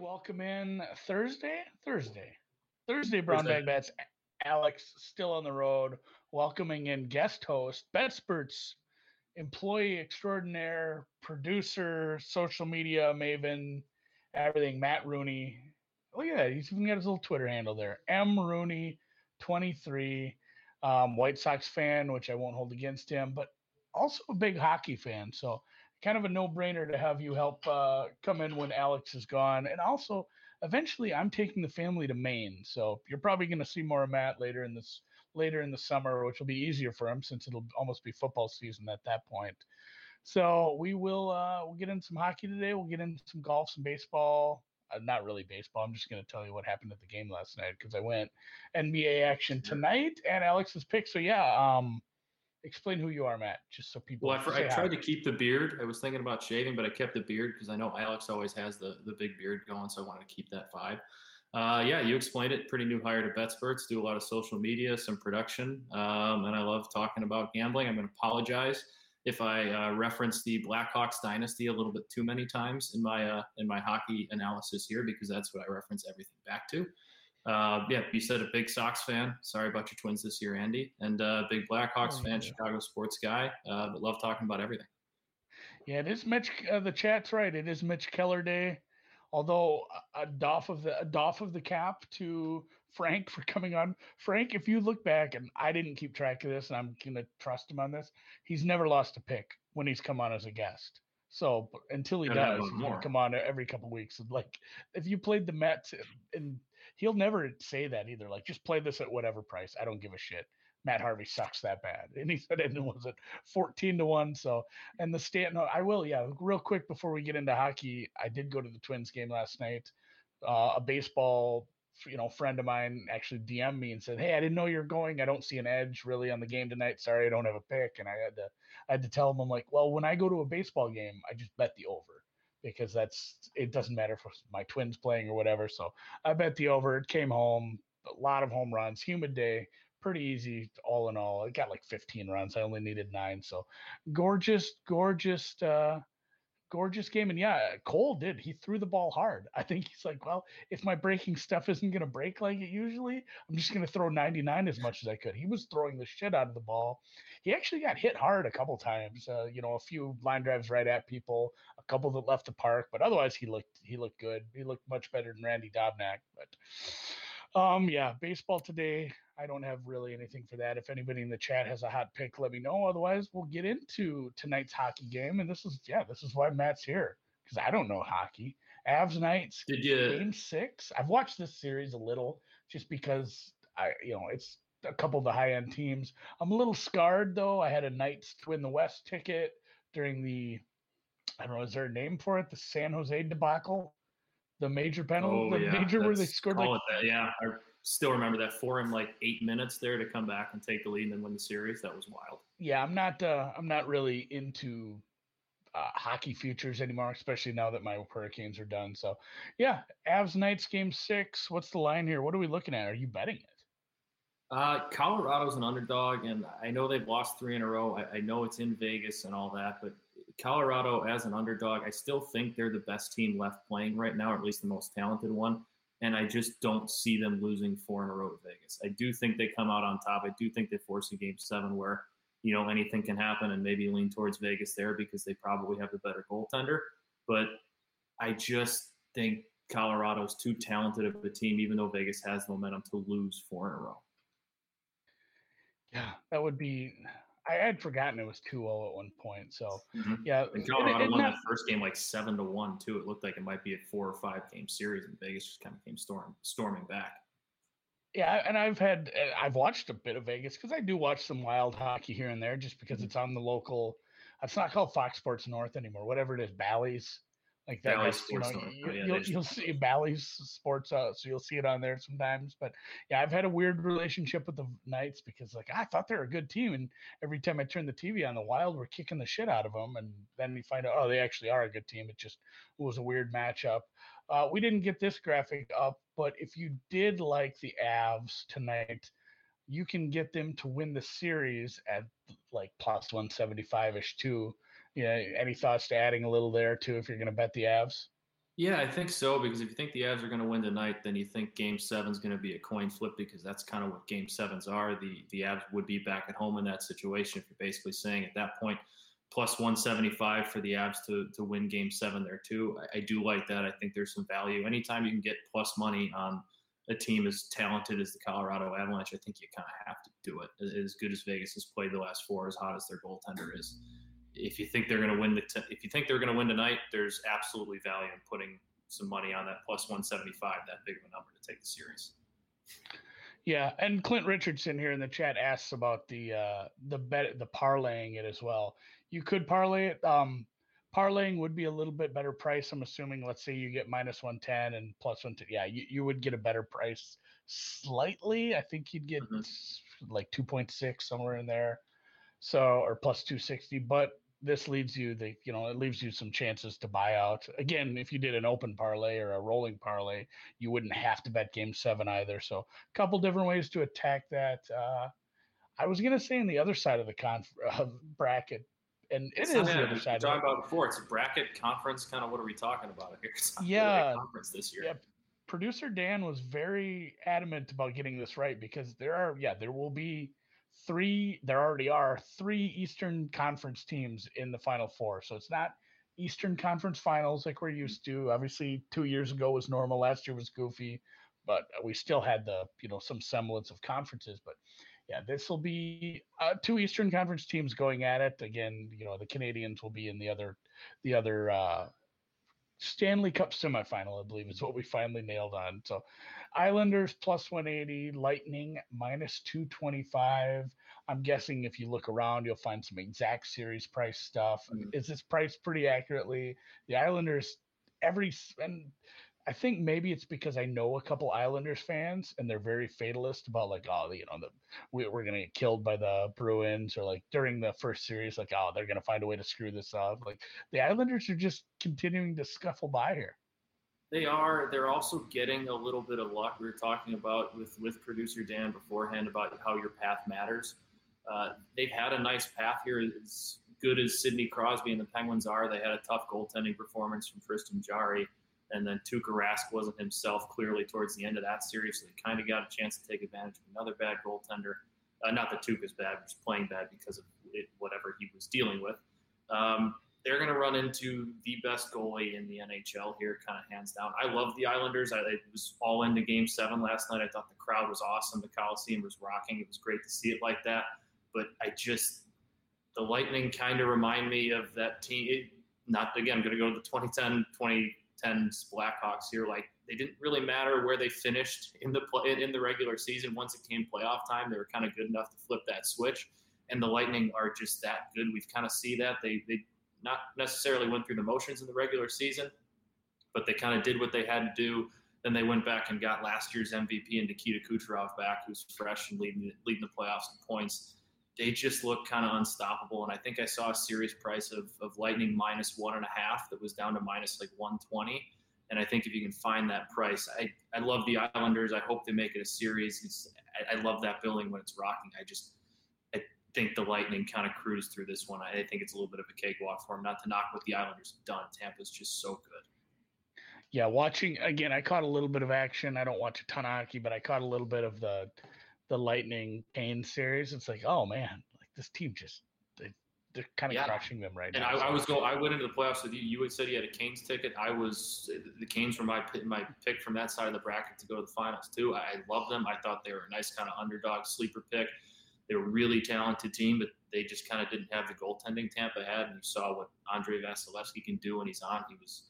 Welcome in Thursday. Thursday. Thursday, Brown. Bag Bets. Alex still on the road, welcoming in guest host, BetSperts employee extraordinaire, producer, social media maven, everything, Matt Rooney. Look at that. He's even got his little Twitter handle there. M Rooney 23. Um, White Sox fan, which I won't hold against him, but also a big hockey fan. So kind of a no-brainer to have you help uh, come in when Alex is gone. And also, eventually, I'm taking the family to Maine, so you're probably going to see more of Matt later in this later in the summer, which will be easier for him since it'll almost be football season at that point. So we will uh, we'll get in some hockey today. We'll get in some golf, some baseball. Uh, not really baseball. I'm just going to tell you what happened at the game last night because I went NBA action tonight and Alex's pick. So yeah, um, explain who you are, Matt, just so people. Well, I, I tried to keep the beard. I was thinking about shaving, but I kept the beard because I know Alex always has the the big beard going, so I wanted to keep that vibe. Uh, yeah, you explained it. Pretty new hire to BetSperts. Do a lot of social media, some production, um, and I love talking about gambling. I'm going to apologize if I uh, reference the Blackhawks dynasty a little bit too many times in my uh, in my hockey analysis here because that's what I reference everything back to. Uh, yeah, you said a big Sox fan. Sorry about your Twins this year, Andy, and a uh, big Blackhawks oh, fan, yeah. Chicago sports guy. Uh, but love talking about everything. Yeah, it is Mitch. Uh, the chat's right. It is Mitch Keller Day. Although a doff of the a doff of the cap to Frank for coming on. Frank, if you look back, and I didn't keep track of this, and I'm gonna trust him on this. He's never lost a pick when he's come on as a guest. So until he does, he's gonna come on every couple weeks. And like, if you played the Mets, and he'll never say that either. Like, just play this at whatever price. I don't give a shit. Matt Harvey sucks that bad, and he said and it was it fourteen to one. So, and the Stanton, I will, yeah, real quick before we get into hockey, I did go to the Twins game last night. Uh, a baseball you know, friend of mine actually DM'd me and said, "Hey, I didn't know you're going. I don't see an edge really on the game tonight. Sorry, I don't have a pick." And I had to, I had to tell him, I'm like, "Well, when I go to a baseball game, I just bet the over because that's it doesn't matter for my twins playing or whatever." So I bet the over. It came home, a lot of home runs, humid day, pretty easy all in all. It got like 15 runs. I only needed nine, so gorgeous, gorgeous. uh gorgeous game. And yeah, Cole did. He threw the ball hard. I think he's like, well, if my breaking stuff isn't going to break like it usually, I'm just going to throw 99 as much as I could. He was throwing the shit out of the ball. He actually got hit hard a couple times. Uh, you know, a few line drives right at people, a couple that left the park, but otherwise he looked he looked good. He looked much better than Randy Dobnak. But um, yeah, baseball today. I don't have really anything for that. If anybody in the chat has a hot pick, let me know. Otherwise, we'll get into tonight's hockey game. And this is yeah, this is why Matt's here because I don't know hockey. Avs Knights. Did you game six? I've watched this series a little just because I you know it's a couple of the high end teams. I'm a little scarred though. I had a Knights to win the West ticket during the I don't know, is there a name for it? The San Jose debacle the major penalty, oh, the yeah. major That's, where they scored like that. Yeah, I still remember that for him like eight minutes there to come back and take the lead and then win the series. That was wild. Yeah, I'm not. Uh, I'm not really into uh, hockey futures anymore, especially now that my Hurricanes are done. So, yeah, Avs Knights game six. What's the line here? What are we looking at? Are you betting it? Uh, Colorado's an underdog, and I know they've lost three in a row. I, I know it's in Vegas and all that, but Colorado as an underdog, I still think they're the best team left playing right now, or at least the most talented one. And I just don't see them losing four in a row to Vegas. I do think they come out on top. I do think they force a game seven where, you know, anything can happen and maybe lean towards Vegas there because they probably have the better goaltender. But I just think Colorado's too talented of a team, even though Vegas has momentum to lose four in a row. Yeah, that would be I had forgotten it was 2-0 at one point. So mm-hmm. yeah, and Colorado it, it, won that first game like seven to one too. It looked like it might be a four or five game series, and Vegas just kind of came storm storming back. Yeah, and I've had I've watched a bit of Vegas because I do watch some wild hockey here and there, just because mm-hmm. it's on the local. It's not called Fox Sports North anymore. Whatever it is, Bally's like that. Bally's you know, you, yeah, will you'll see Bally's Sports, uh, so you'll see it on there sometimes. But yeah, I've had a weird relationship with the Knights because like I thought they're a good team, and every time I turn the TV on, the Wild were kicking the shit out of them, and then you find out oh they actually are a good team. It just it was a weird matchup. Uh, we didn't get this graphic up, but if you did like the Avs tonight you can get them to win the series at like plus 175 ish too. Yeah. Any thoughts to adding a little there too if you're going to bet the Avs? Yeah, I think so because if you think the Avs are going to win tonight, then you think Game Seven is going to be a coin flip because that's kind of what Game Sevens are. The the Avs would be back at home in that situation. If you're basically saying at that point, plus 175 for the Avs to to win Game Seven there too. I, I do like that. I think there's some value. Anytime you can get plus money on a team as talented as the Colorado Avalanche, I think you kind of have to do it. As good as Vegas has played the last four, as hot as their goaltender is if you think they're going to win the t- if you think they're going to win tonight, there's absolutely value in putting some money on that plus 175, that big of a number to take the series. Yeah, and Clint Richardson here in the chat asks about the uh, the bet the parlaying it as well. You could parlay it. Um, parlaying would be a little bit better price. I'm assuming. Let's say you get minus 110 and plus 110. Yeah, you, you would get a better price slightly. I think you'd get mm-hmm. like 2.6 somewhere in there. So or plus 260, but this leaves you the you know it leaves you some chances to buy out. Again if you did an open parlay or a rolling parlay you wouldn't have to bet game seven either. So a couple different ways to attack that uh i was going to say on the other side of the conf- uh, bracket and it it's is the other side talking about before it's a bracket conference kind of what are we talking about here? Yeah. conference this year. Yeah producer dan was very adamant about getting this right because there are yeah there will be three, there already are three Eastern Conference teams in the Final Four. So it's not Eastern Conference Finals like we're used to. Obviously, two years ago was normal. Last year was goofy, but we still had the you know some semblance of conferences. But yeah, this will be uh, two Eastern Conference teams going at it again. You know the Canadiens will be in the other the other uh, Stanley Cup semifinal, I believe, is what we finally nailed on. So Islanders plus 180, Lightning minus 225. I'm guessing if you look around, you'll find some exact series price stuff. Mm-hmm. Is this priced pretty accurately? The Islanders, every, and I think maybe it's because I know a couple Islanders fans and they're very fatalist about like, oh, you know, the, we, going to get killed by the Bruins or like during the first series, like, oh, they're going to find a way to screw this up. Like the Islanders are just continuing to scuffle by here. They are. They're also getting a little bit of luck. We were talking about with with producer Dan beforehand about how your path matters. Uh, they've had a nice path here. As good as Sidney Crosby and the Penguins are, they had a tough goaltending performance from Tristan Jarry, and then Tuukka Rask wasn't himself clearly towards the end of that series. So they kind of got a chance to take advantage of another bad goaltender. Uh, not that Tuukka's bad, was playing bad because of it, whatever he was dealing with. Um, they're going to run into the best goalie in the NHL here, kind of hands down. I love the Islanders. I it was all into Game Seven last night. I thought the crowd was awesome. The Coliseum was rocking. It was great to see it like that. But I just the Lightning kind of remind me of that team. It, not again. I'm going to go to the 2010 2010 Blackhawks here. Like they didn't really matter where they finished in the play, in the regular season. Once it came playoff time, they were kind of good enough to flip that switch. And the Lightning are just that good. We've kind of see that they they not necessarily went through the motions in the regular season, but they kind of did what they had to do. Then they went back and got last year's MVP and Nikita Kucherov back, who's fresh and leading leading the playoffs in points. They just look kind of unstoppable. And I think I saw a series price of, of Lightning minus one and a half that was down to minus like 120. And I think if you can find that price, I, I love the Islanders. I hope they make it a series. I, I love that building when it's rocking. I just think the Lightning kind of cruise through this one. I think it's a little bit of a cakewalk for them. Not to knock what the Islanders have done. Tampa's just so good. Yeah, watching again, I caught a little bit of action. I don't watch a ton of hockey, but I caught a little bit of the the Lightning Canes series. It's like, oh man, like this team just they, they're kind of yeah. crushing them right and now. And I, I, was go. I went into the playoffs with you. You had said you had a Canes ticket. I was the Canes were my my pick from that side of the bracket to go to the finals too. I, I love them. I thought they were a nice kind of underdog sleeper pick. They were a really talented team, but they just kind of didn't have the goaltending Tampa had. And you saw what Andrei Vasilevskiy can do when he's on. He was,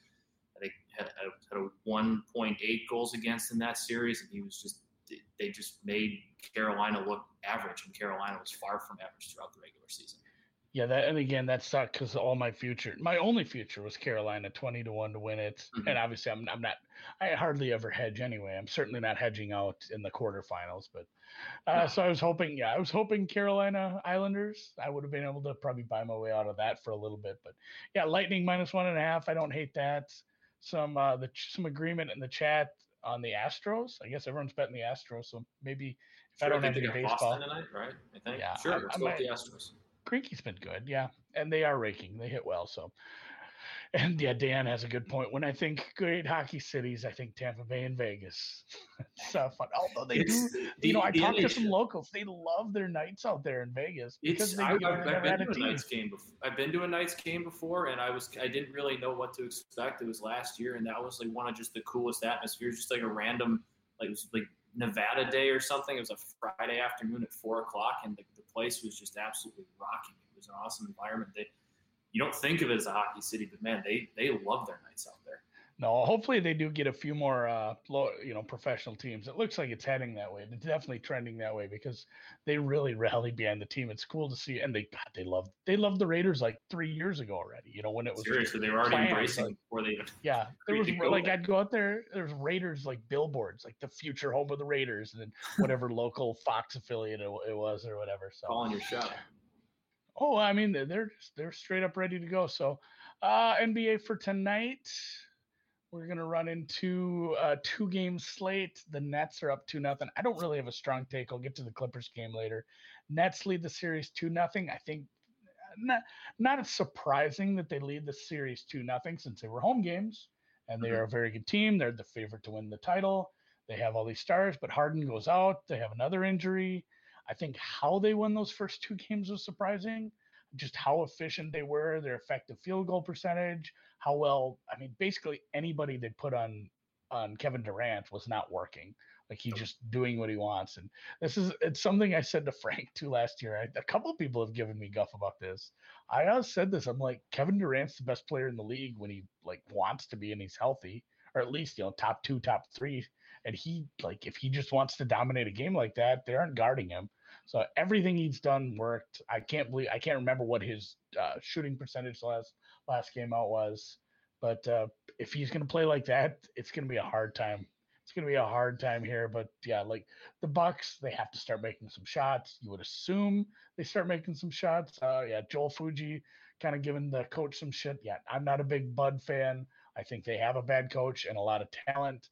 I think, had, had a 1.8 goals against in that series, and he was just they just made Carolina look average, and Carolina was far from average throughout the regular season. Yeah, that and again that sucked because all my future, my only future was Carolina, twenty to one to win it, mm-hmm. and obviously I'm I'm not, I hardly ever hedge anyway. I'm certainly not hedging out in the quarterfinals, but uh, so I was hoping, yeah, I was hoping Carolina Islanders. I would have been able to probably buy my way out of that for a little bit, but yeah, Lightning minus one and a half. I don't hate that. Some uh, the some agreement in the chat on the Astros. I guess everyone's betting the Astros, so maybe if sure, I don't have any baseball tonight, right? I think. Yeah, sure. I, let's I go might, with the Astros. Greinke's been good, yeah, and they are raking. They hit well, so and yeah, Dan has a good point. When I think great hockey cities, I think Tampa Bay and Vegas. so fun. Although they it's, do, the, you know, I talked to some locals. They love their Knights out there in Vegas because they, I, have been to a, a Knights game before. I've been to a Knights game before, and I was I didn't really know what to expect. It was last year, and that was like one of just the coolest atmospheres. Just like a random, like it was like Nevada Day or something. It was a Friday afternoon at four o'clock, and the, the place was just absolutely rocking. It was an awesome environment. They you don't think of it as a hockey city, but man, they they love their Knights out there. No, hopefully they do get a few more, uh, you know, professional teams. It looks like it's heading that way. It's definitely trending that way because they really rally behind the team. It's cool to see, and they God, they love they loved the Raiders like three years ago already. You know, when it was seriously, they were already planned, embracing like, before they even. Yeah, there was like I'd go out there. There's Raiders like billboards, like the future home of the Raiders, and then whatever local Fox affiliate it, it was or whatever. So calling your shot. Oh, I mean, they're they're straight up ready to go. So, uh, NBA for tonight, we're gonna run into a two game slate. The Nets are up two nothing. I don't really have a strong take. I'll get to the Clippers game later. Nets lead the series two nothing. I think not not surprising that they lead the series two nothing since they were home games and they mm-hmm. are a very good team. They're the favorite to win the title. They have all these stars, but Harden goes out. They have another injury. I think how they won those first two games was surprising. Just how efficient they were, their effective field goal percentage, how well. I mean, basically anybody they put on on Kevin Durant was not working. Like he's just doing what he wants. And this is it's something I said to Frank too last year. I, a couple of people have given me guff about this. I always said this. I'm like Kevin Durant's the best player in the league when he like wants to be and he's healthy, or at least you know top two, top three. And he like if he just wants to dominate a game like that, they aren't guarding him. So everything he's done worked. I can't believe I can't remember what his uh, shooting percentage last last game out was, but uh, if he's going to play like that, it's going to be a hard time. It's going to be a hard time here. But yeah, like the Bucks, they have to start making some shots. You would assume they start making some shots. Uh, yeah, Joel Fuji kind of giving the coach some shit. Yeah, I'm not a big Bud fan. I think they have a bad coach and a lot of talent.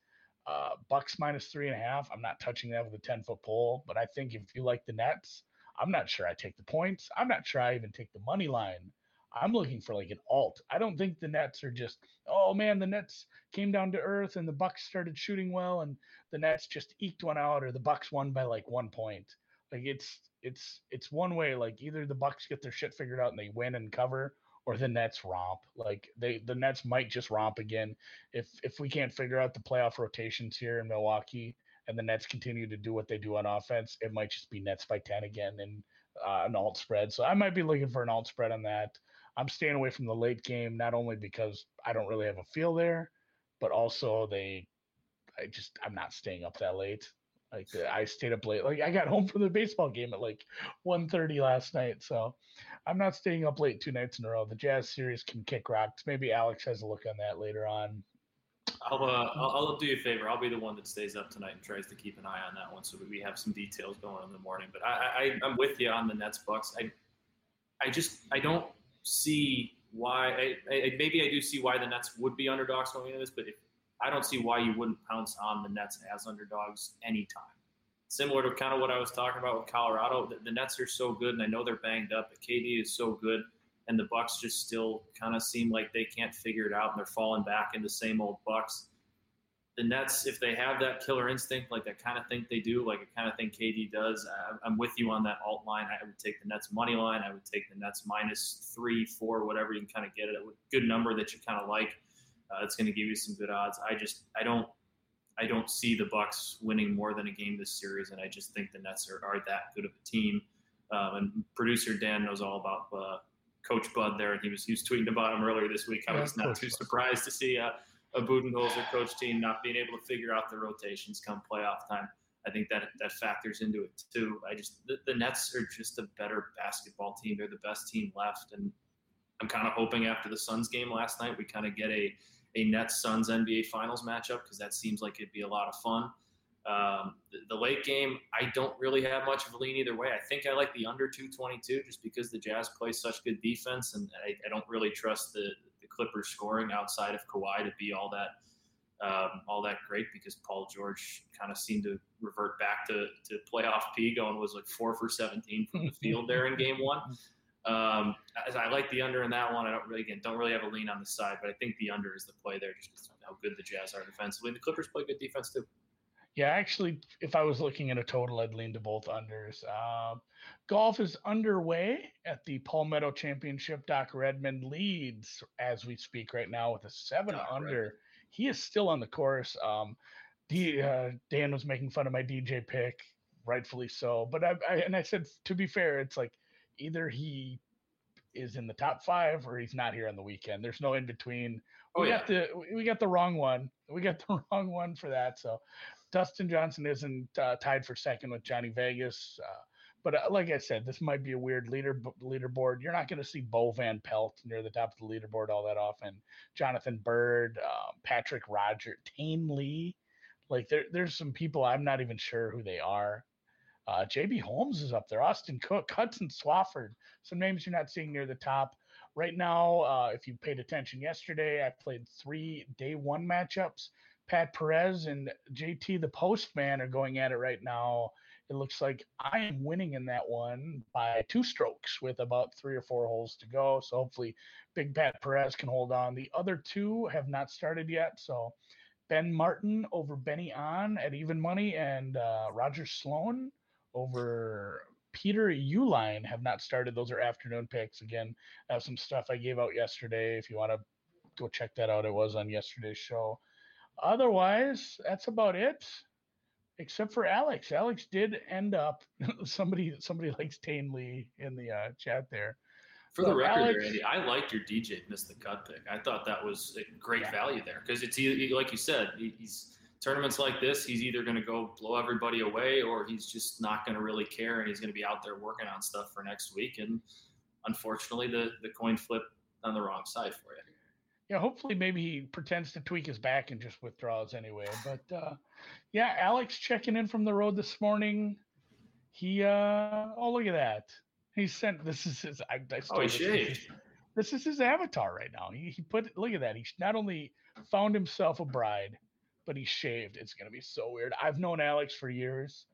Uh, Bucks minus three and a half. I'm not touching that with a 10 foot pole, but I think if you like the Nets, I'm not sure I take the points. I'm not sure I even take the money line. I'm looking for like an alt. I don't think the Nets are just, oh man, the Nets came down to earth and the Bucks started shooting well and the Nets just eked one out or the Bucks won by like one point. Like it's it's it's one way. Like either the Bucks get their shit figured out and they win and cover, or the Nets romp. Like they the Nets might just romp again if if we can't figure out the playoff rotations here in Milwaukee and the Nets continue to do what they do on offense, it might just be Nets by 10 again and uh, an alt spread. So I might be looking for an alt spread on that. I'm staying away from the late game not only because I don't really have a feel there, but also they I just I'm not staying up that late. Like I stayed up late. Like I got home from the baseball game at like 1:30 last night. So I'm not staying up late two nights in a row. The Jazz series can kick rocks. Maybe Alex has a look on that later on. I'll, uh, I'll, I'll do you a favor. I'll be the one that stays up tonight and tries to keep an eye on that one so we have some details going in the morning. But I, I, I'm with you on the Nets Bucks. I, I just I don't see why. I, I, maybe I do see why the Nets would be underdogs going into this, but if, I don't see why you wouldn't pounce on the Nets as underdogs anytime. Similar to kind of what I was talking about with Colorado, the, the Nets are so good, and I know they're banged up, but KD is so good, and the Bucks just still kind of seem like they can't figure it out, and they're falling back into the same old Bucks. The Nets, if they have that killer instinct, like I kind of think they do, like I kind of think KD does, I'm with you on that alt line. I would take the Nets money line. I would take the Nets minus three, four, whatever you can kind of get it. A good number that you kind of like uh, it's going to give you some good odds. I just I don't I don't see the Bucks winning more than a game this series, and I just think the Nets are, are that good of a team. Um, and producer Dan knows all about uh, Coach Bud there, and he was he was tweeting about him earlier this week. I yeah, was not too surprised to see uh, a Budenholzer coach team not being able to figure out the rotations come playoff time. I think that that factors into it too. I just the, the Nets are just a better basketball team. They're the best team left, and I'm kind of hoping after the Suns game last night we kind of get a a Nets Suns NBA Finals matchup because that seems like it'd be a lot of fun. Um, the, the, late game, I don't really have much of a lean either way. I think I like the under 222 just because the Jazz play such good defense, and I, I don't really trust the, the Clippers scoring outside of Kawhi to be all that um, all that great because Paul George kind of seemed to revert back to, to playoff P going was like four for 17 from the field there in game one. Um, I, I like the under in that one. I don't really again don't really have a lean on the side, but I think the under is the play there, just how good the Jazz are defensively. The Clippers play good defense too. Yeah, actually, if I was looking at a total, I'd lean to both unders. Uh, golf is underway at the Palmetto Championship. Doc Redman leads as we speak right now with a seven Doc under. Redman. He is still on the course. Um, D, uh, Dan was making fun of my DJ pick, rightfully so. But I, I and I said to be fair, it's like either he is in the top five or he's not here on the weekend. There's no in between. Oh, we yeah. got the we got the wrong one. We got the wrong one for that. So Dustin Johnson isn't uh, tied for second with Johnny Vegas. Uh, but uh, like I said, this might be a weird leader leaderboard. You're not going to see Bo Van Pelt near the top of the leaderboard all that often. Jonathan Byrd, um, Patrick Roger, Tain Lee. Like there, there's some people I'm not even sure who they are. Uh, JB Holmes is up there. Austin Cook, Hudson Swafford. Some names you're not seeing near the top. Right now, uh, if you paid attention yesterday, I played three day one matchups. Pat Perez and JT the Postman are going at it right now. It looks like I am winning in that one by two strokes with about three or four holes to go. So hopefully, Big Pat Perez can hold on. The other two have not started yet. So Ben Martin over Ben An at even money and uh, Roger Sloan over Peter Uihlein have not started. Those are afternoon picks. Again, I have some stuff I gave out yesterday. If you want to go check that out, it was on yesterday's show. Otherwise, that's about it. Except for Alex. Alex did end up somebody somebody likes Tain Lee in the uh, chat there. For the record, Alex, Andy, I liked your DJ missed the cut pick. I thought that was a great yeah. value there because it's like you said, he's tournaments like this, he's either going to go blow everybody away or he's just not going to really care and he's going to be out there working on stuff for next week. And unfortunately, the, the coin flip on the wrong side for you. Yeah, hopefully, maybe he pretends to tweak his back and just withdraws anyway. But uh, yeah, Alex checking in from the road this morning. He, uh, oh, look at that. He sent this is his. I, I oh, he shaved. This is his avatar right now. He, he put look at that. He not only found himself a bride, but he's shaved. It's gonna be so weird. I've known Alex for years,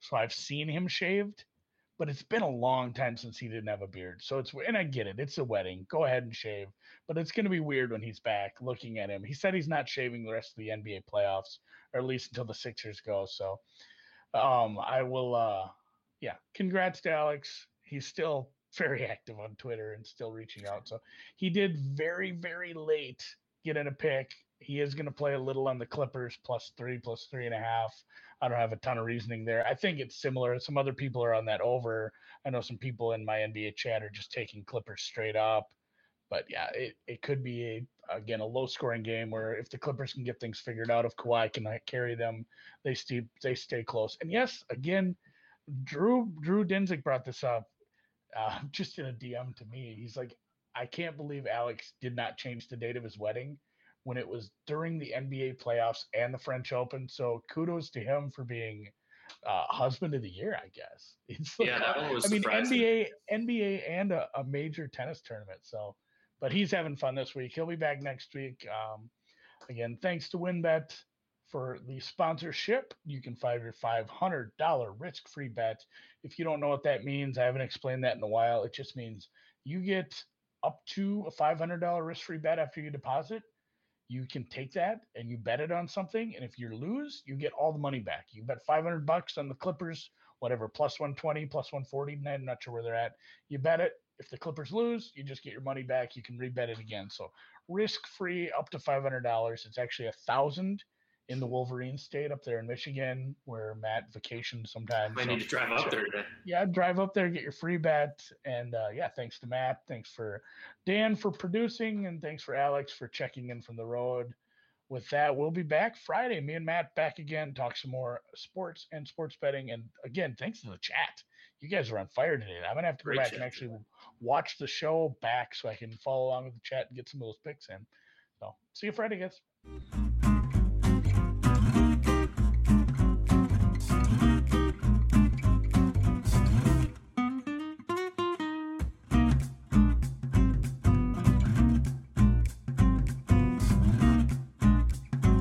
so I've seen him shaved, but it's been a long time since he didn't have a beard. So it's and I get it. It's a wedding. Go ahead and shave. But it's gonna be weird when he's back looking at him. He said he's not shaving the rest of the NBA playoffs, or at least until the Sixers go. So um I will uh yeah, congrats to Alex. He's still very active on Twitter and still reaching out. So he did very, very late get in a pick he is going to play a little on the Clippers plus three, plus three and a half. I don't have a ton of reasoning there. I think it's similar. Some other people are on that over. I know some people in my NBA chat are just taking Clippers straight up. But yeah, it, it could be a again a low scoring game where if the Clippers can get things figured out, if Kawhi can carry them, they stay they stay close. And yes, again, Drew Drew Dinsick brought this up uh, just in a DM to me. He's like, I can't believe Alex did not change the date of his wedding when it was during the NBA playoffs and the French Open. So kudos to him for being uh, husband of the year, I guess. It's like, yeah, that one was I mean, NBA, NBA, and a, a, major tennis tournament. So, but he's having fun this week. He'll be back next week. Um, again, thanks to WynnBET for the sponsorship. You can find your $500 risk-free bet. If you don't know what that means, I haven't explained that in a while. It just means you get up to a $500 risk-free bet after you deposit you can take that and you bet it on something and if you lose you get all the money back. You bet 500 bucks on the clippers whatever plus 120 plus 140 i'm not sure where they're at. You bet it. If the clippers lose you just get your money back. You can rebet it again. So risk free up to $500 it's actually a thousand in the Wolverine state up there in Michigan, where Matt vacations sometimes. I so, need to drive up there today. Yeah, drive up there, get your free bet, and uh, yeah, thanks to Matt, thanks for Dan for producing, and thanks for Alex for checking in from the road. With that, we'll be back Friday. Me and Matt back again, talk some more sports and sports betting, and again, thanks to the chat. You guys are on fire today. I'm gonna have to go Great back and actually watch the show back so I can follow along with the chat and get some of those picks in. So, see you Friday, guys.